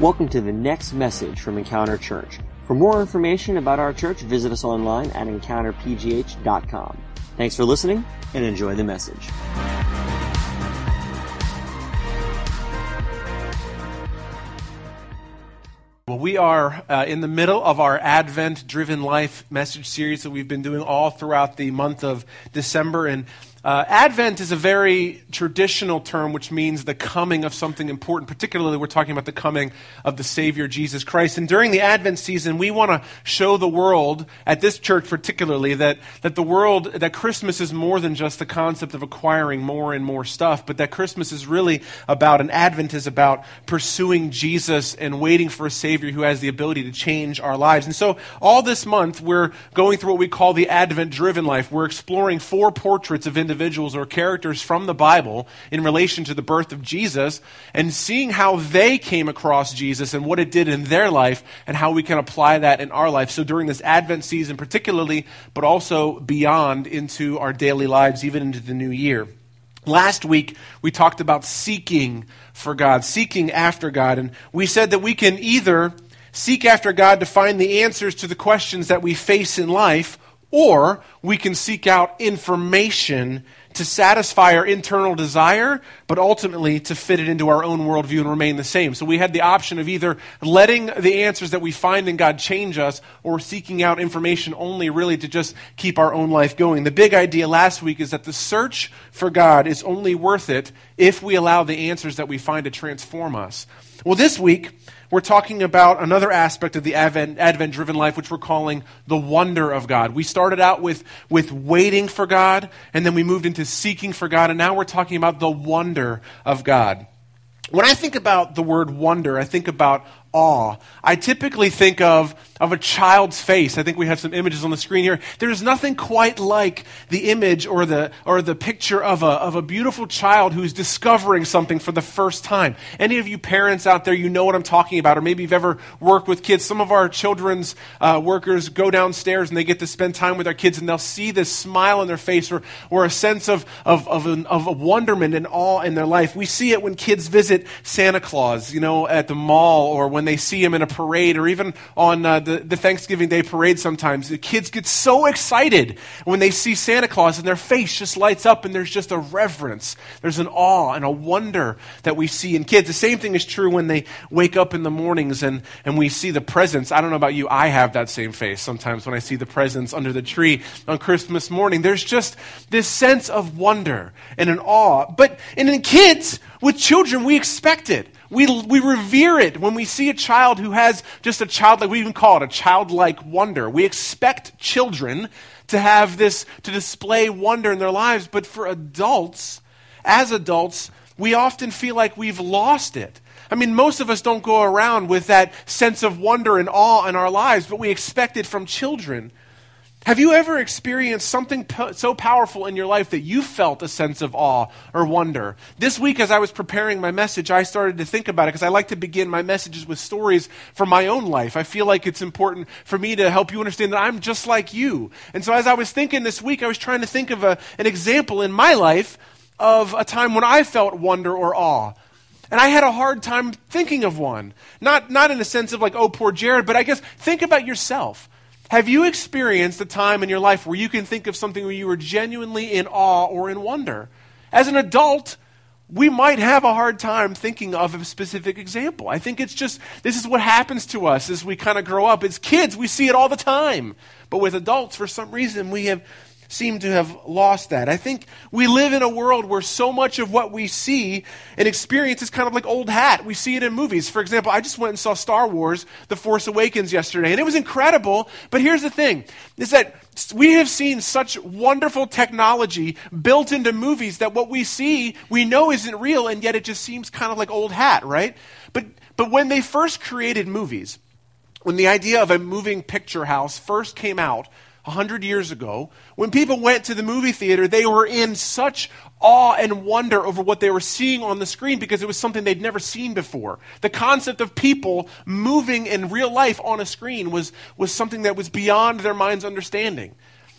Welcome to the next message from Encounter Church. For more information about our church, visit us online at encounterpgh.com. Thanks for listening and enjoy the message. Well, we are uh, in the middle of our Advent Driven Life message series that we've been doing all throughout the month of December. And uh, Advent is a very traditional term which means the coming of something important. Particularly, we're talking about the coming of the Savior Jesus Christ. And during the Advent season, we want to show the world, at this church particularly, that, that the world, that Christmas is more than just the concept of acquiring more and more stuff, but that Christmas is really about, and Advent is about pursuing Jesus and waiting for a Savior who has the ability to change our lives. And so, all this month, we're going through what we call the Advent driven life. We're exploring four portraits of individuals or characters from the Bible in relation to the birth of Jesus and seeing how they came across Jesus and what it did in their life and how we can apply that in our life. So during this Advent season, particularly, but also beyond into our daily lives, even into the new year. Last week, we talked about seeking for God, seeking after God, and we said that we can either seek after God to find the answers to the questions that we face in life, or we can seek out information to satisfy our internal desire, but ultimately to fit it into our own worldview and remain the same. So we had the option of either letting the answers that we find in God change us or seeking out information only really to just keep our own life going. The big idea last week is that the search for God is only worth it if we allow the answers that we find to transform us. Well, this week, we're talking about another aspect of the Advent, Advent driven life, which we're calling the wonder of God. We started out with, with waiting for God, and then we moved into seeking for God, and now we're talking about the wonder of God. When I think about the word wonder, I think about awe. I typically think of, of a child's face. I think we have some images on the screen here. There's nothing quite like the image or the, or the picture of a, of a beautiful child who's discovering something for the first time. Any of you parents out there, you know what I'm talking about, or maybe you've ever worked with kids. Some of our children's uh, workers go downstairs and they get to spend time with our kids and they'll see this smile on their face or, or a sense of, of, of, an, of a wonderment and awe in their life. We see it when kids visit Santa Claus, you know, at the mall or when they see him in a parade or even on uh, the, the Thanksgiving Day parade sometimes. The kids get so excited when they see Santa Claus and their face just lights up and there's just a reverence. There's an awe and a wonder that we see in kids. The same thing is true when they wake up in the mornings and, and we see the presents. I don't know about you, I have that same face sometimes when I see the presents under the tree on Christmas morning. There's just this sense of wonder and an awe. But and in kids, with children, we expect it. We, we revere it when we see a child who has just a childlike, we even call it a childlike wonder. We expect children to have this, to display wonder in their lives, but for adults, as adults, we often feel like we've lost it. I mean, most of us don't go around with that sense of wonder and awe in our lives, but we expect it from children. Have you ever experienced something po- so powerful in your life that you felt a sense of awe or wonder? This week, as I was preparing my message, I started to think about it because I like to begin my messages with stories from my own life. I feel like it's important for me to help you understand that I'm just like you. And so, as I was thinking this week, I was trying to think of a, an example in my life of a time when I felt wonder or awe. And I had a hard time thinking of one. Not, not in a sense of like, oh, poor Jared, but I guess think about yourself. Have you experienced a time in your life where you can think of something where you were genuinely in awe or in wonder? As an adult, we might have a hard time thinking of a specific example. I think it's just, this is what happens to us as we kind of grow up. As kids, we see it all the time. But with adults, for some reason, we have seem to have lost that. I think we live in a world where so much of what we see and experience is kind of like old hat. We see it in movies. For example, I just went and saw Star Wars The Force Awakens yesterday, and it was incredible. But here's the thing is that we have seen such wonderful technology built into movies that what we see we know isn't real, and yet it just seems kind of like old hat, right? But, but when they first created movies, when the idea of a moving picture house first came out, 100 years ago, when people went to the movie theater, they were in such awe and wonder over what they were seeing on the screen because it was something they'd never seen before. The concept of people moving in real life on a screen was, was something that was beyond their mind's understanding.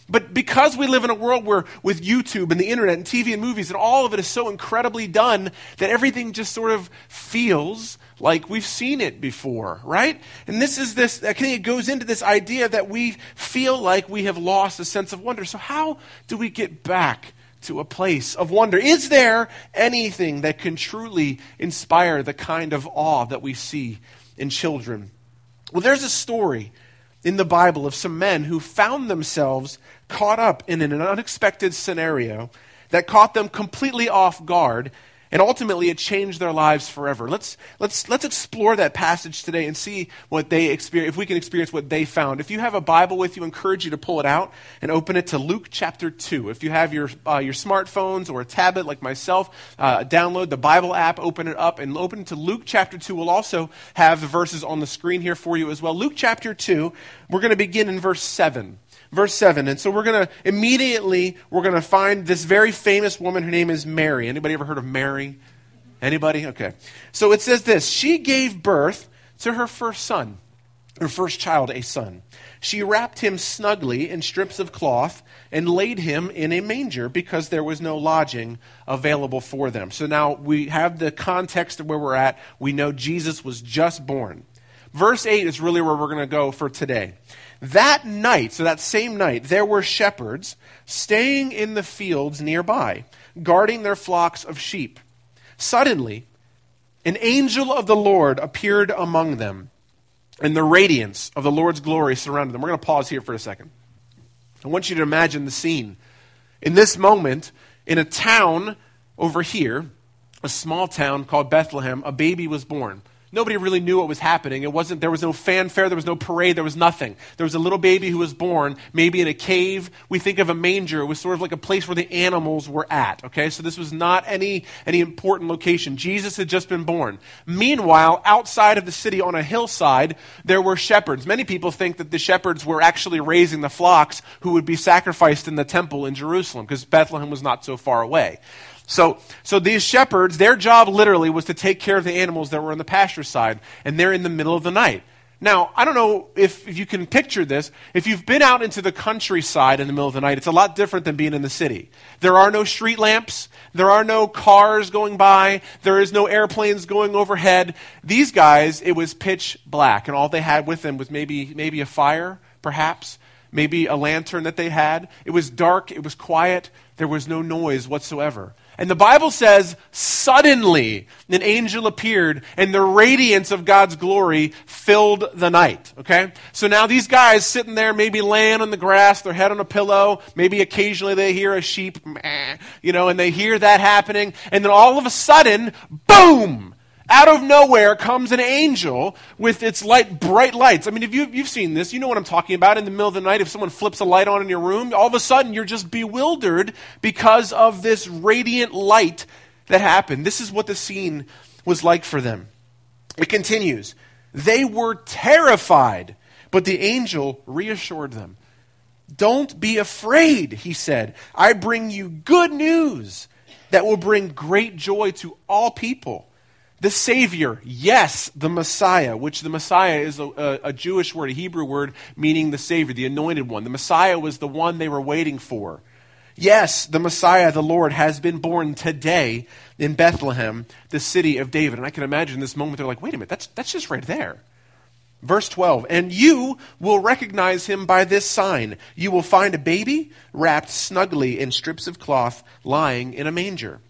But because we live in a world where, with YouTube and the internet and TV and movies, and all of it is so incredibly done that everything just sort of feels like we've seen it before, right? And this is this, I think it goes into this idea that we feel like we have lost a sense of wonder. So, how do we get back to a place of wonder? Is there anything that can truly inspire the kind of awe that we see in children? Well, there's a story in the Bible of some men who found themselves caught up in an unexpected scenario that caught them completely off guard and ultimately, it changed their lives forever. Let's, let's, let's explore that passage today and see what they experience, if we can experience what they found. If you have a Bible with you, I encourage you to pull it out and open it to Luke chapter 2. If you have your, uh, your smartphones or a tablet like myself, uh, download the Bible app, open it up, and open to Luke chapter 2. We'll also have the verses on the screen here for you as well. Luke chapter 2, we're going to begin in verse 7 verse 7 and so we're going to immediately we're going to find this very famous woman. Her name is mary. Anybody ever heard of mary? Anybody? Okay. So it says this. She gave birth to her first son her first child a son. She wrapped him snugly in strips of cloth and laid him in a manger because there was no lodging available for them. So now we have the context of where we're at. We know jesus was just born. Verse 8 is really where we're going to go for today that night, so that same night, there were shepherds staying in the fields nearby, guarding their flocks of sheep. Suddenly, an angel of the Lord appeared among them, and the radiance of the Lord's glory surrounded them. We're going to pause here for a second. I want you to imagine the scene. In this moment, in a town over here, a small town called Bethlehem, a baby was born. Nobody really knew what was happening. It wasn't, there was no fanfare, there was no parade, there was nothing. There was a little baby who was born, maybe in a cave. We think of a manger. It was sort of like a place where the animals were at. Okay, so this was not any, any important location. Jesus had just been born. Meanwhile, outside of the city on a hillside, there were shepherds. Many people think that the shepherds were actually raising the flocks who would be sacrificed in the temple in Jerusalem because Bethlehem was not so far away. So, so these shepherds, their job literally was to take care of the animals that were on the pasture side, and they're in the middle of the night. Now, I don't know if, if you can picture this. If you've been out into the countryside in the middle of the night, it's a lot different than being in the city. There are no street lamps. There are no cars going by. There is no airplanes going overhead. These guys, it was pitch black, and all they had with them was maybe, maybe a fire, perhaps, maybe a lantern that they had. It was dark. It was quiet. There was no noise whatsoever. And the Bible says, suddenly an angel appeared, and the radiance of God's glory filled the night. Okay? So now these guys sitting there, maybe laying on the grass, their head on a pillow, maybe occasionally they hear a sheep, you know, and they hear that happening, and then all of a sudden, boom! Out of nowhere comes an angel with its light, bright lights. I mean, if you, you've seen this, you know what I'm talking about. In the middle of the night, if someone flips a light on in your room, all of a sudden you're just bewildered because of this radiant light that happened. This is what the scene was like for them. It continues. They were terrified, but the angel reassured them. Don't be afraid, he said. I bring you good news that will bring great joy to all people. The Savior, yes, the Messiah, which the Messiah is a, a, Jewish word, a Hebrew word meaning the Savior, the anointed one. The Messiah was the one they were waiting for. Yes, the Messiah, the Lord, has been born today in Bethlehem, the city of David. And I can imagine this moment, they're like, wait a minute, that's, that's just right there. Verse 12, and you will recognize him by this sign. You will find a baby wrapped snugly in strips of cloth lying in a manger.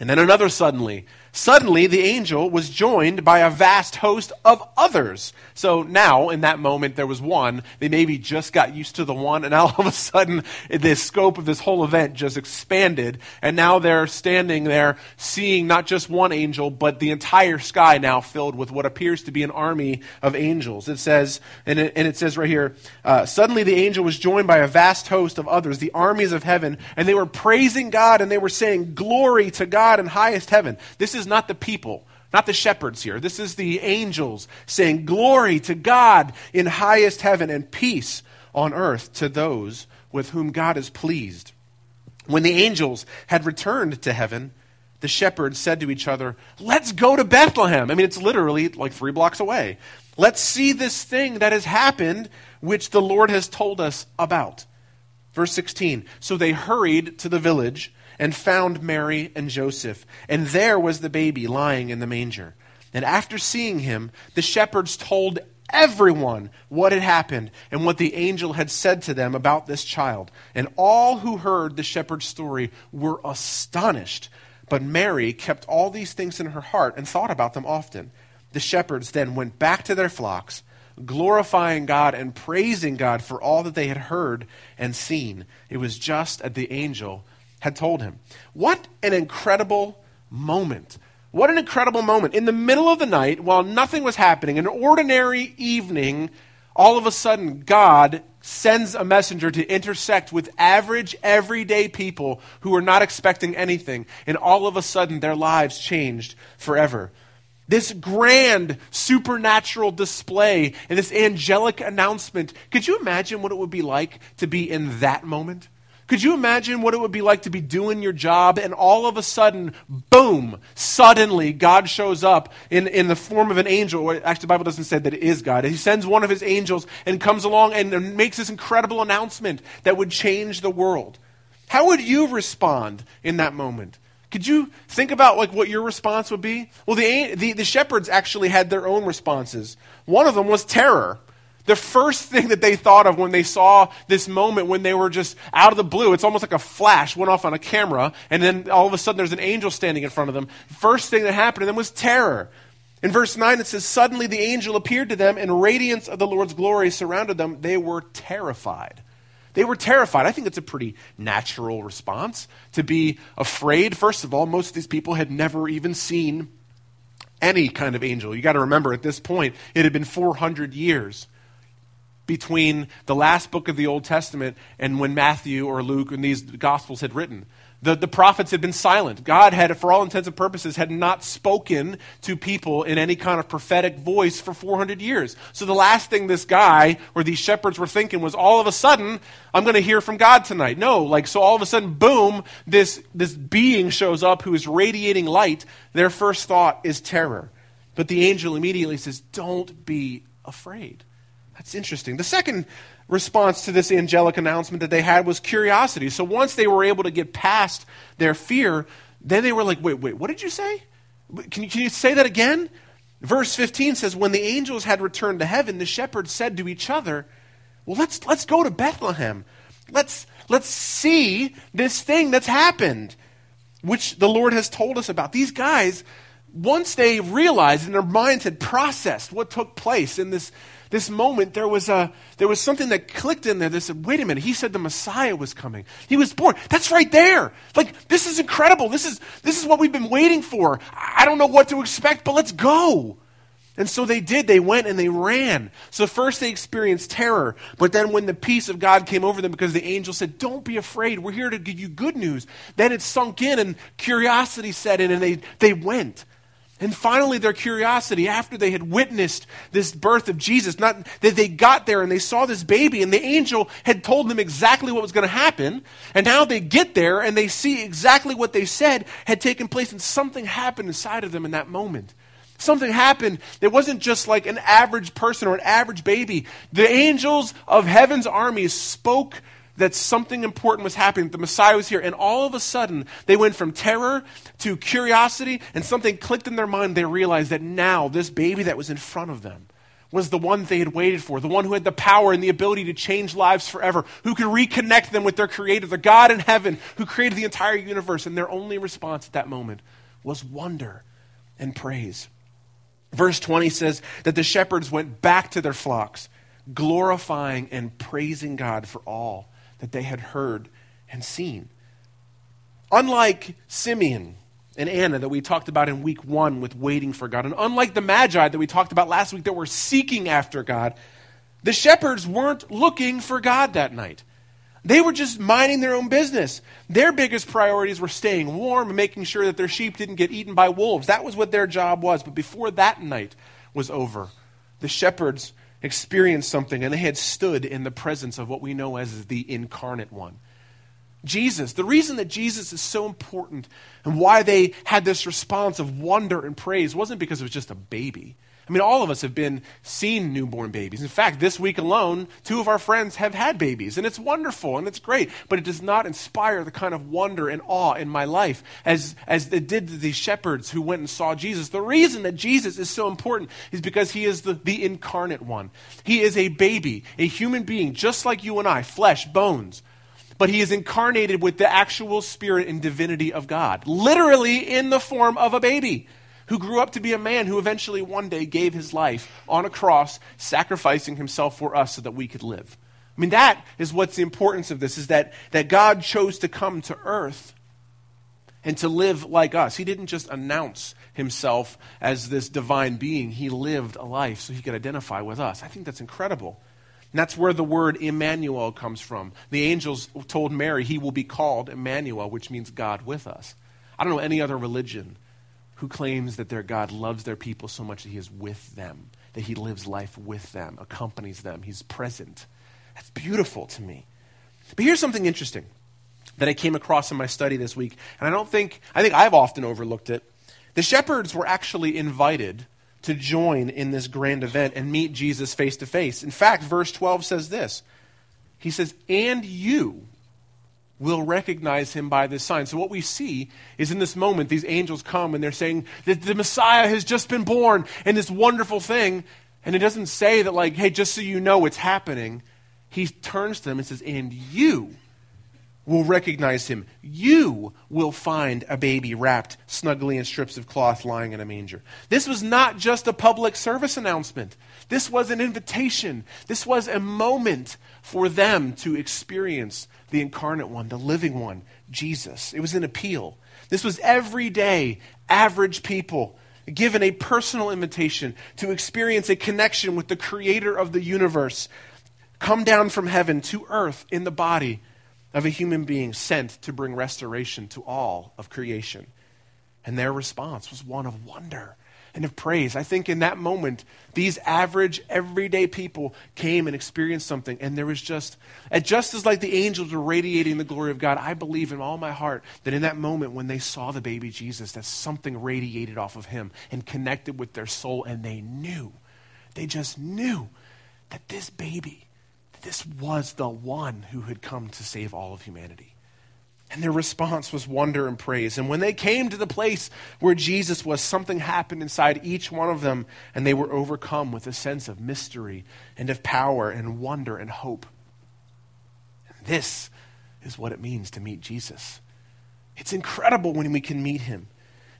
And then another suddenly. Suddenly, the angel was joined by a vast host of others. So now, in that moment, there was one. They maybe just got used to the one, and all of a sudden, the scope of this whole event just expanded. And now they're standing there seeing not just one angel, but the entire sky now filled with what appears to be an army of angels. It says, and it, and it says right here, uh, suddenly the angel was joined by a vast host of others, the armies of heaven, and they were praising God and they were saying, Glory to God in highest heaven. This is is not the people, not the shepherds here. This is the angels saying, Glory to God in highest heaven and peace on earth to those with whom God is pleased. When the angels had returned to heaven, the shepherds said to each other, Let's go to Bethlehem. I mean, it's literally like three blocks away. Let's see this thing that has happened, which the Lord has told us about. Verse 16 So they hurried to the village and found Mary and Joseph, and there was the baby lying in the manger. And after seeing him, the shepherds told everyone what had happened and what the angel had said to them about this child. And all who heard the shepherd's story were astonished. But Mary kept all these things in her heart and thought about them often. The shepherds then went back to their flocks, glorifying God and praising God for all that they had heard and seen. It was just as the angel had told him. What an incredible moment! What an incredible moment. In the middle of the night, while nothing was happening, an ordinary evening, all of a sudden, God sends a messenger to intersect with average, everyday people who are not expecting anything. And all of a sudden, their lives changed forever. This grand supernatural display and this angelic announcement. Could you imagine what it would be like to be in that moment? Could you imagine what it would be like to be doing your job and all of a sudden, boom, suddenly God shows up in, in the form of an angel. Actually, the Bible doesn't say that it is God. He sends one of his angels and comes along and makes this incredible announcement that would change the world. How would you respond in that moment? Could you think about like what your response would be? Well, the, the, the shepherds actually had their own responses. One of them was terror. The first thing that they thought of when they saw this moment when they were just out of the blue, it's almost like a flash went off on a camera, and then all of a sudden there's an angel standing in front of them. First thing that happened to them was terror. In verse 9, it says, Suddenly the angel appeared to them, and radiance of the Lord's glory surrounded them. They were terrified. They were terrified. I think it's a pretty natural response to be afraid. First of all, most of these people had never even seen any kind of angel. You got to remember, at this point, it had been 400 years between the last book of the Old Testament and when Matthew or Luke and these Gospels had written. The, the prophets had been silent. God had, for all intents and purposes, had not spoken to people in any kind of prophetic voice for 400 years. So the last thing this guy or these shepherds were thinking was, all of a sudden, I'm going to hear from God tonight. No, like, so all of a sudden, boom, this, this being shows up who is radiating light. Their first thought is terror. But the angel immediately says, don't be afraid. That's interesting. The second response to this angelic announcement that they had was curiosity. So once they were able to get past their fear, then they were like, wait, wait, what did you say? Can you, can you say that again? Verse 15 says, When the angels had returned to heaven, the shepherds said to each other, Well, let's, let's go to Bethlehem. Let's, let's see this thing that's happened, which the Lord has told us about. These guys, once they realized and their minds had processed what took place in this this moment, there was, a, there was something that clicked in there that said, wait a minute, he said the Messiah was coming. He was born. That's right there. Like, this is incredible. This is, this is what we've been waiting for. I don't know what to expect, but let's go. And so they did. They went and they ran. So first they experienced terror, but then when the peace of God came over them because the angel said, Don't be afraid, we're here to give you good news, then it sunk in and curiosity set in and they, they went. And finally, their curiosity, after they had witnessed this birth of Jesus, not that they got there and they saw this baby, and the angel had told them exactly what was going to happen. And now they get there and they see exactly what they said had taken place, and something happened inside of them in that moment. Something happened that wasn't just like an average person or an average baby. The angels of heaven's armies spoke that something important was happening. The Messiah was here. And all of a sudden, they went from terror to curiosity, and something clicked in their mind. They realized that now, this baby that was in front of them was the one they had waited for, the one who had the power and the ability to change lives forever, who could reconnect them with their Creator, the God in heaven who created the entire universe. And their only response at that moment was wonder and praise. Verse 20 says that the shepherds went back to their flocks, glorifying and praising God for all that they had heard and seen. Unlike Simeon and Anna that we talked about in week one with waiting for God, and unlike the Magi that we talked about last week that were seeking after God, the shepherds weren't looking for God that night. They were just minding their own business. Their biggest priorities were staying warm and making sure that their sheep didn't get eaten by wolves. That was what their job was. But before that night was over, the shepherds experienced something and they had stood in the presence of what we know as the incarnate one. Jesus, the reason that Jesus is so important and why they had this response of wonder and praise wasn't because it was just a baby. I mean, all of us have been seen newborn babies. In fact, this week alone, two of our friends have had babies, and it's wonderful and it's great, but it does not inspire the kind of wonder and awe in my life as, as it did to these shepherds who went and saw Jesus. The reason that Jesus is so important is because he is the, the incarnate one. He is a baby, a human being, just like you and I, flesh, bones but he is incarnated with the actual spirit and divinity of God, literally in the form of a baby who grew up to be a man who eventually one day gave his life on a cross, sacrificing himself for us so that we could live. I mean, that is what's the importance of this, is that, that God chose to come to earth and to live like us. He didn't just announce himself as this divine being, he lived a life so he could identify with us. I think that's incredible. And that's where the word Emmanuel comes from. The angels told Mary he will be called Emmanuel, which means God with us. I don't know any other religion who claims that their God loves their people so much that he is with them, that he lives life with them, accompanies them, he's present. That's beautiful to me. But here's something interesting that I came across in my study this week, and I don't think, I think I've often overlooked it. The shepherds were actually invited to join in this grand event and meet Jesus face to face. In fact, verse 12 says this He says, And you, will recognize him by this sign. So, what we see is in this moment, these angels come and they're saying that the Messiah has just been born and this wonderful thing. And it doesn't say that, like, hey, just so you know it's happening. He turns to them and says, and you will recognize him. You will find a baby wrapped snugly in strips of cloth lying in a manger. This was not just a public service announcement. This was an invitation. This was a moment for them to experience the incarnate one, the living one, Jesus. It was an appeal. This was everyday, average people given a personal invitation to experience a connection with the creator of the universe, come down from heaven to earth in the body of a human being sent to bring restoration to all of creation. And their response was one of wonder and of praise. I think in that moment, these average, everyday people came and experienced something, and there was just, and just as like the angels were radiating the glory of God, I believe in all my heart that in that moment when they saw the baby Jesus, that something radiated off of him and connected with their soul, and they knew, they just knew that this baby, that this was the one who had come to save all of humanity. And their response was wonder and praise. And when they came to the place where Jesus was, something happened inside each one of them, and they were overcome with a sense of mystery and of power and wonder and hope. And this is what it means to meet Jesus. It's incredible when we can meet him.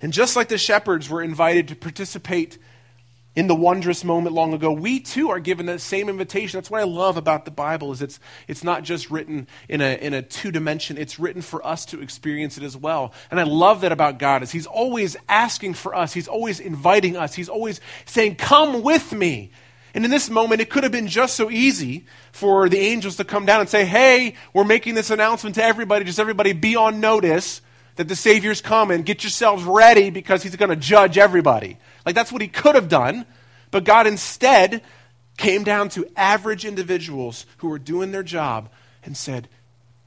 And just like the shepherds were invited to participate in the wondrous moment long ago we too are given that same invitation. That's what i love about the bible is it's, it's not just written in a, in a two dimension. It's written for us to experience it as well. And i love that about god is he's always asking for us. He's always inviting us. He's always saying come with me. And in this moment it could have been just so easy for the angels to come down and say hey we're making this announcement to everybody. Just everybody be on notice that the savior's coming get yourselves ready because he's going to judge everybody like that's what he could have done. But God instead came down to average individuals who were doing their job and said,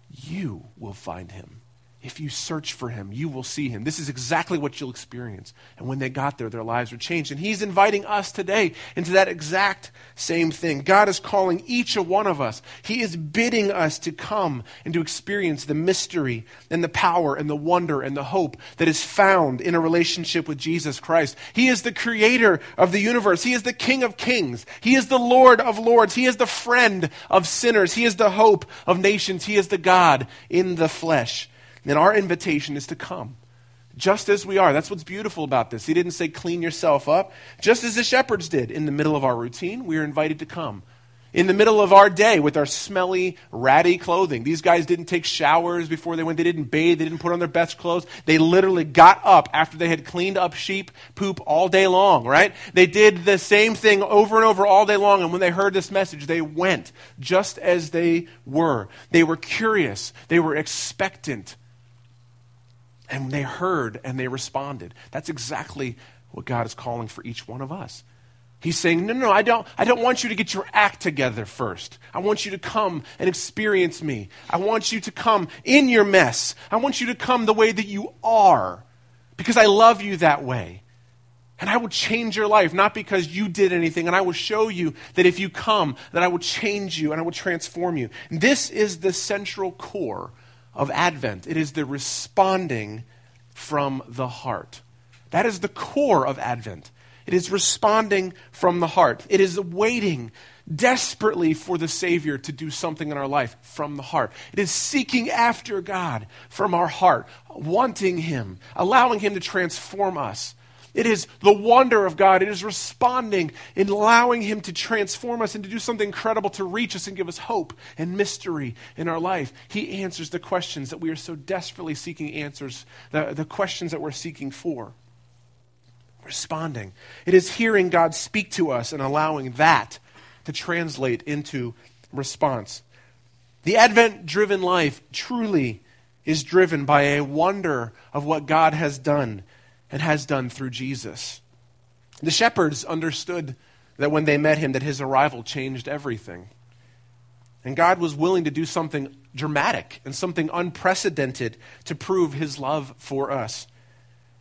You will find him. If you search for him, you will see him. This is exactly what you'll experience. And when they got there, their lives were changed. And he's inviting us today into that exact same thing. God is calling each one of us. He is bidding us to come and to experience the mystery and the power and the wonder and the hope that is found in a relationship with Jesus Christ. He is the creator of the universe. He is the King of kings. He is the Lord of lords. He is the friend of sinners. He is the hope of nations. He is the God in the flesh. And our invitation is to come. Just as we are. That's what's beautiful about this. He didn't say clean yourself up. Just as the shepherds did in the middle of our routine, we are invited to come. In the middle of our day with our smelly, ratty clothing. These guys didn't take showers before they went. They didn't bathe. They didn't put on their best clothes. They literally got up after they had cleaned up sheep poop all day long, right? They did the same thing over and over all day long. And when they heard this message, they went just as they were. They were curious. They were expectant and they heard and they responded. That's exactly what God is calling for each one of us. He's saying, no, no, I don't, I don't want you to get your act together first. I want you to come and experience me. I want you to come in your mess. I want you to come the way that you are because I love you that way. And I will change your life, not because you did anything. And I will show you that if you come, that I will change you and I will transform you. And this is the central core of Advent. It is the responding from the heart. That is the core of Advent. It is responding from the heart. It is waiting desperately for the Savior to do something in our life from the heart. It is seeking after God from our heart, wanting Him, allowing Him to transform us. It is the wonder of God. It is responding and allowing Him to transform us and to do something incredible to reach us and give us hope and mystery in our life. He answers the questions that we are so desperately seeking answers, the, the questions that we're seeking for. Responding. It is hearing God speak to us and allowing that to translate into response. The Advent driven life truly is driven by a wonder of what God has done and has done through Jesus. The shepherds understood that when they met him that his arrival changed everything. And God was willing to do something dramatic and something unprecedented to prove his love for us.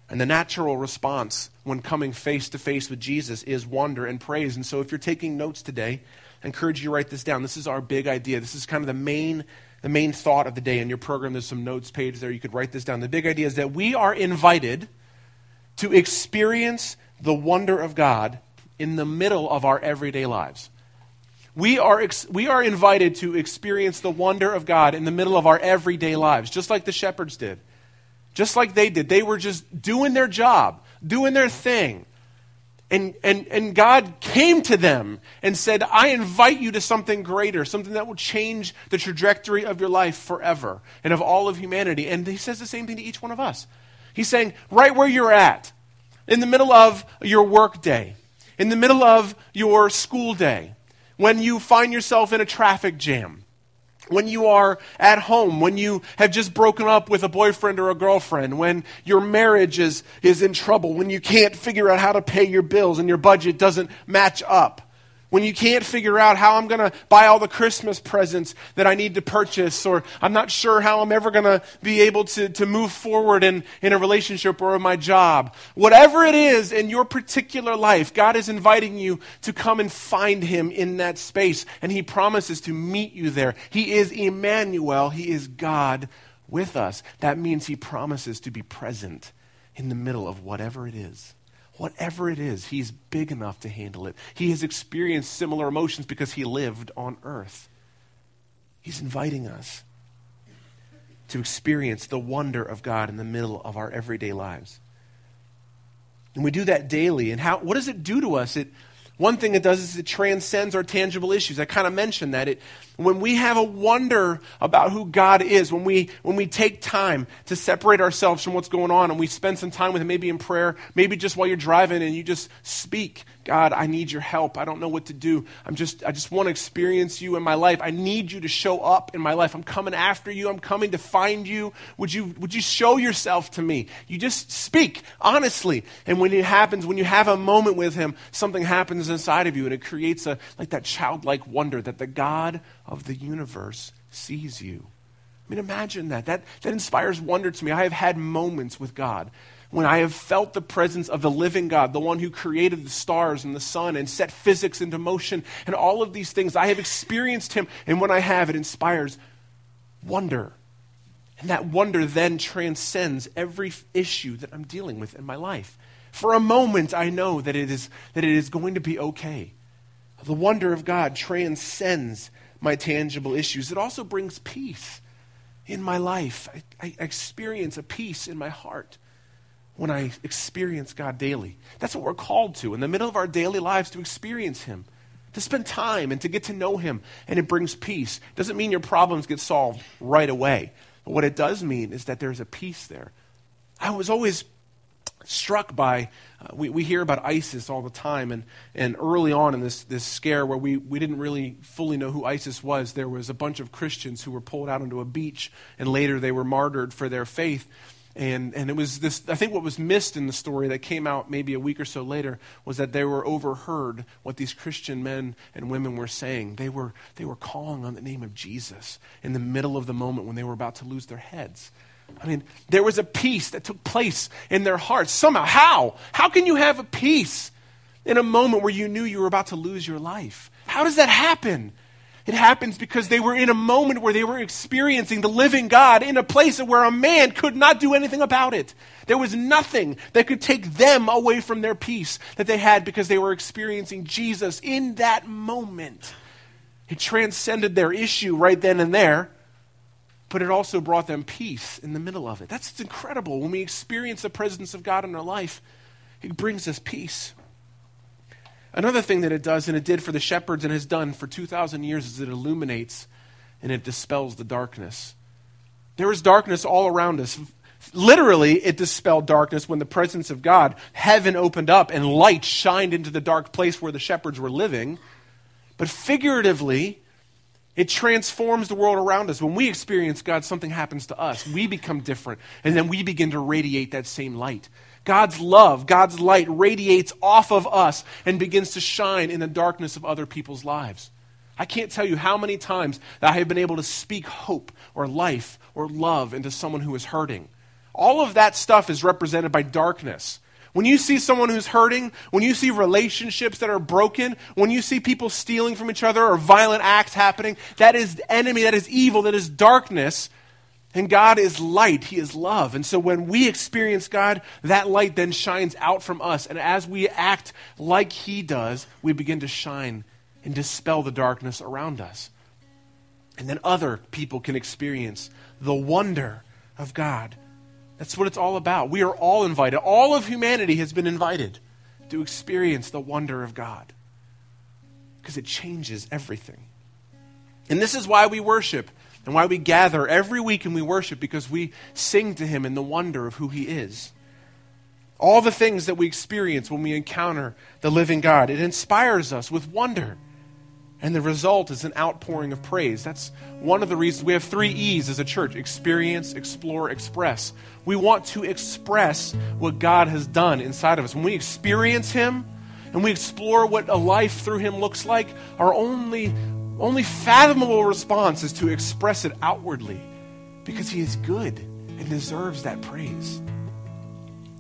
And the natural response when coming face to face with Jesus is wonder and praise. And so if you're taking notes today, I encourage you to write this down. This is our big idea. This is kind of the main, the main thought of the day in your program. There's some notes page there. You could write this down. The big idea is that we are invited to experience the wonder of God in the middle of our everyday lives. We are, ex- we are invited to experience the wonder of God in the middle of our everyday lives, just like the shepherds did. Just like they did. They were just doing their job, doing their thing. And, and, and God came to them and said, I invite you to something greater, something that will change the trajectory of your life forever and of all of humanity. And He says the same thing to each one of us. He's saying, right where you're at, in the middle of your work day, in the middle of your school day, when you find yourself in a traffic jam, when you are at home, when you have just broken up with a boyfriend or a girlfriend, when your marriage is, is in trouble, when you can't figure out how to pay your bills and your budget doesn't match up, when you can't figure out how I'm going to buy all the Christmas presents that I need to purchase, or I'm not sure how I'm ever going to be able to, to move forward in, in a relationship or in my job. Whatever it is in your particular life, God is inviting you to come and find Him in that space, and He promises to meet you there. He is Emmanuel, He is God with us. That means He promises to be present in the middle of whatever it is. Whatever it is, he's big enough to handle it. He has experienced similar emotions because he lived on earth. He's inviting us to experience the wonder of God in the middle of our everyday lives. And we do that daily. And how, what does it do to us? It, one thing it does is it transcends our tangible issues. I kind of mentioned that. It, when we have a wonder about who God is, when we, when we take time to separate ourselves from what's going on and we spend some time with Him, maybe in prayer, maybe just while you're driving and you just speak, God, I need your help. I don't know what to do. I'm just, I just want to experience you in my life. I need you to show up in my life. I'm coming after you. I'm coming to find you. Would you, would you show yourself to me? You just speak honestly. And when it happens, when you have a moment with Him, something happens inside of you and it creates a, like that childlike wonder that the God of the universe sees you. I mean, imagine that. That, that inspires wonder to me. I have had moments with God when I have felt the presence of the living God, the one who created the stars and the sun and set physics into motion and all of these things. I have experienced Him, and when I have, it inspires wonder. And that wonder then transcends every issue that I'm dealing with in my life. For a moment, I know that it is, that it is going to be okay. The wonder of God transcends my tangible issues. It also brings peace in my life. I, I, experience a peace in my heart when I experience God daily. That's what we're called to in the middle of our daily lives to experience Him, to spend time and to get to know Him. And it brings peace. Doesn't mean your problems get solved right away. But what it does mean is that there's a peace there. I was always struck by, uh, we, we hear about ISIS all the time, and, and early on in this, this scare where we, we didn't really fully know who ISIS was, there was a bunch of Christians who were pulled out onto a beach, and later they were martyred for their faith. And, and it was this, I think what was missed in the story that came out maybe a week or so later was that they were overheard what these Christian men and women were saying. They were, they were calling on the name of Jesus in the middle of the moment when they were about to lose their heads. I mean, there was a peace that took place in their hearts. Somehow, how? How can you have a peace in a moment where you knew you were about to lose your life? How does that happen? It happens because they were in a moment where they were experiencing the living God in a place where a man could not do anything about it. There was nothing that could take them away from their peace that they had because they were experiencing Jesus in that moment. It transcended their issue right then and there, but it also brought them peace in the middle of it. That's incredible. When we experience the presence of God in our life, it brings us peace. Another thing that it does, and it did for the shepherds and has done for 2,000 years, is it illuminates and it dispels the darkness. There is darkness all around us. Literally, it dispelled darkness when the presence of God, heaven opened up and light shined into the dark place where the shepherds were living. But figuratively, it transforms the world around us. When we experience God, something happens to us. We become different, and then we begin to radiate that same light. God's love, God's light radiates off of us and begins to shine in the darkness of other people's lives. I can't tell you how many times that I have been able to speak hope or life or love into someone who is hurting. All of that stuff is represented by darkness. When you see someone who's hurting, when you see relationships that are broken, when you see people stealing from each other or violent acts happening, that is enemy, that is evil, that is darkness and God is light, He is love. And so when we experience God, that light then shines out from us. And as we act like He does, we begin to shine and dispel the darkness around us. And then other people can experience the wonder of God. That's what it's all about. We are all invited. All of humanity has been invited to experience the wonder of God because it changes everything. And this is why we worship and why we gather every week and we worship because we sing to Him in the wonder of who He is. All the things that we experience when we encounter the living God, it inspires us with wonder. And the result is an outpouring of praise. That's one of the reasons we have three E's as a church experience, explore, express. We want to express what God has done inside of us. When we experience Him and we explore what a life through Him looks like, our only only fathomable response is to express it outwardly because he is good and deserves that praise.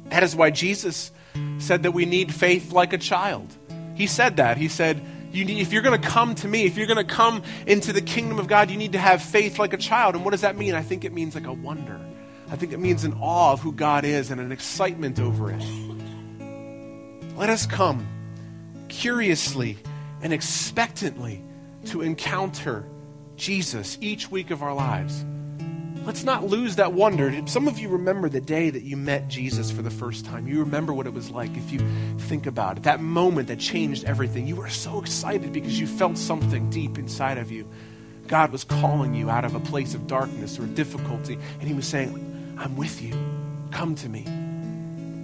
That is why Jesus said that we need faith like a child. He said that. He said, you need, if you're going to come to me, if you're going to come into the kingdom of God, you need to have faith like a child. And what does that mean? I think it means like a wonder. I think it means an awe of who God is and an excitement over it. Let us come curiously and expectantly to encounter Jesus each week of our lives. Let's not lose that wonder. Some of you remember the day that you met Jesus for the first time. You remember what it was like if you think about it. That moment that changed everything. You were so excited because you felt something deep inside of you. God was calling you out of a place of darkness or difficulty, and He was saying, I'm with you. Come to me.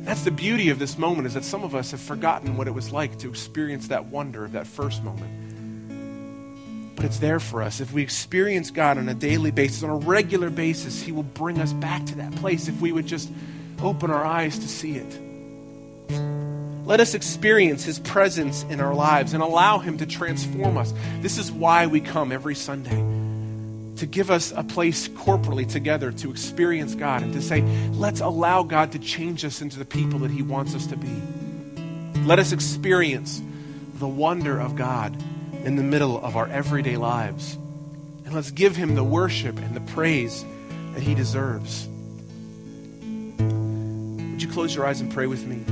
That's the beauty of this moment is that some of us have forgotten what it was like to experience that wonder of that first moment but it's there for us. If we experience God on a daily basis, on a regular basis, He will bring us back to that place if we would just open our eyes to see it. Let us experience His presence in our lives and allow Him to transform us. This is why we come every Sunday to give us a place corporally together to experience God and to say, let's allow God to change us into the people that He wants us to be. Let us experience the wonder of God in the middle of our everyday lives. And let's give him the worship and the praise that he deserves. Would you close your eyes and pray with me?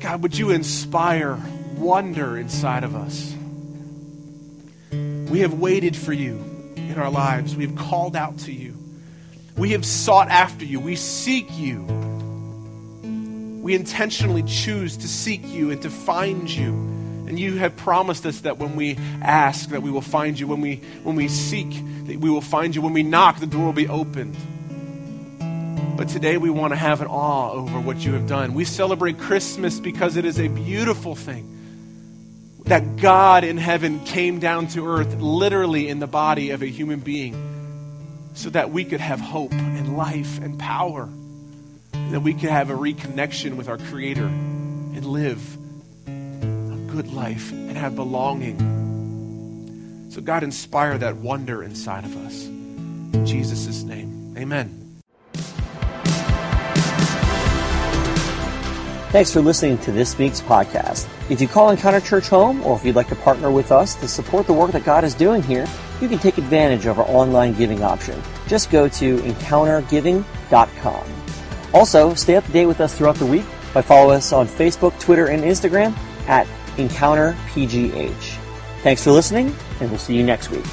God, would you inspire wonder inside of us? We have waited for you in our lives. We have called out to you. We have sought after you. We seek you. We intentionally choose to seek you and to find you and you have promised us that when we ask, that we will find you. When we, when we seek, that we will find you. When we knock, the door will be opened. But today we want to have an awe over what you have done. We celebrate Christmas because it is a beautiful thing that God in heaven came down to earth, literally in the body of a human being, so that we could have hope and life and power, and that we could have a reconnection with our Creator and live good life and have belonging. So, God, inspire that wonder inside of us. In Jesus' name, amen. Thanks for listening to this week's podcast. If you call Encounter Church home, or if you'd like to partner with us to support the work that God is doing here, you can take advantage of our online giving option. Just go to encountergiving.com. Also, stay up to date with us throughout the week by following us on Facebook, Twitter, and Instagram at EncounterPGH. Thanks for listening, and we'll see you next week.